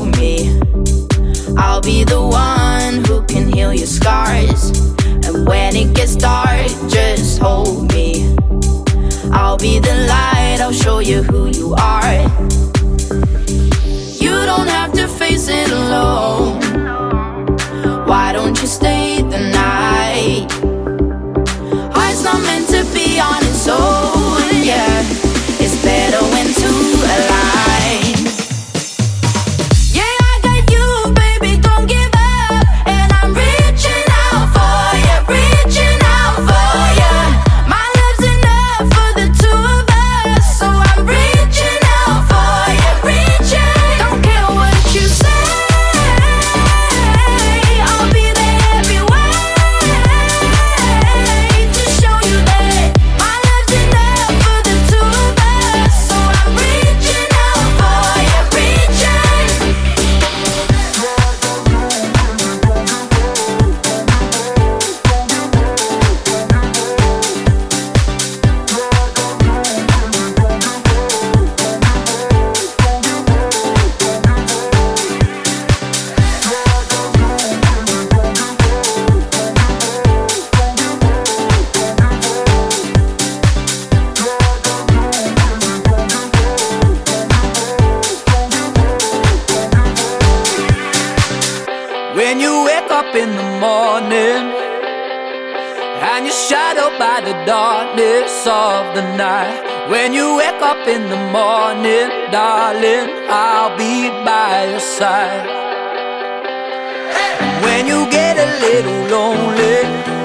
me. I'll be the one who can heal your scars. And when it gets dark, just hold me. I'll be the light, I'll show you who you are. You don't have to face it alone. Why don't you stay the night? Heart's not meant to be on its own, yeah. up in the morning, darling, I'll be by your side. Hey! When you get a little lonely,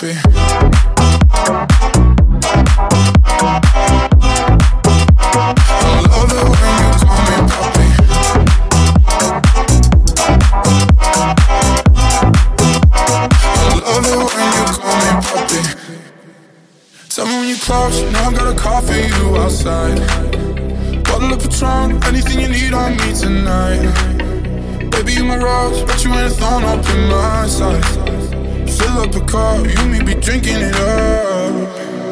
happy. Tell me when you're close, now I got a car for you outside. Bottle of Patron, anything you need on me tonight. Baby, you my rose, but you ain't a thorn up in my side up a car. You may be drinking it up.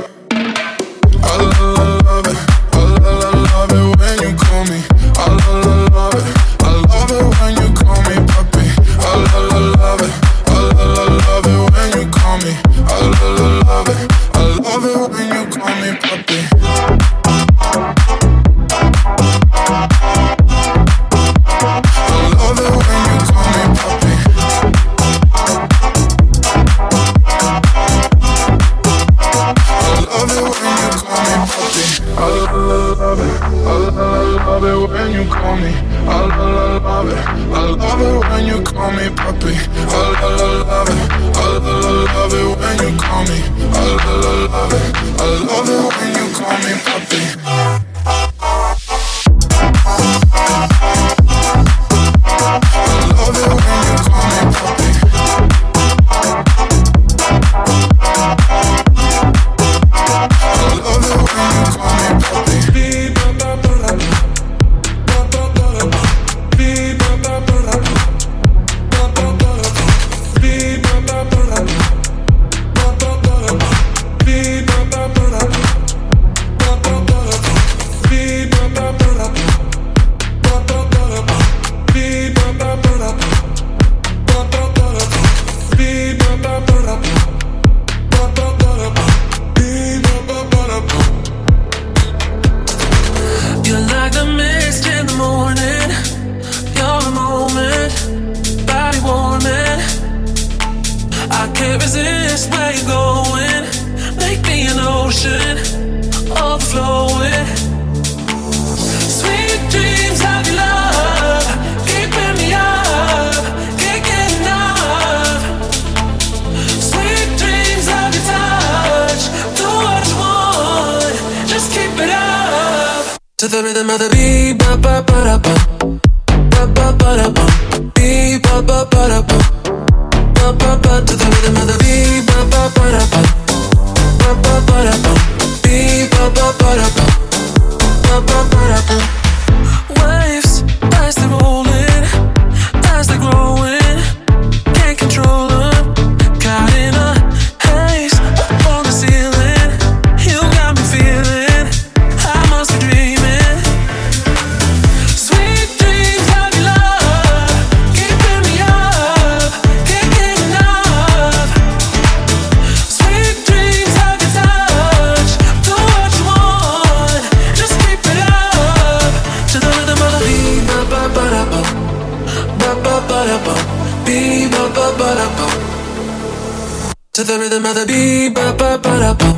to the rhythm of the beat, ba ba ba da bum,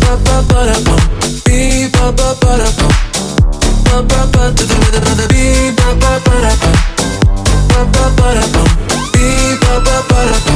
ba ba ba da bum, beat, ba ba ba da bum, ba ba ba to the rhythm of the beat, ba ba ba da bum, ba ba ba da bum, beat, ba ba ba da bum.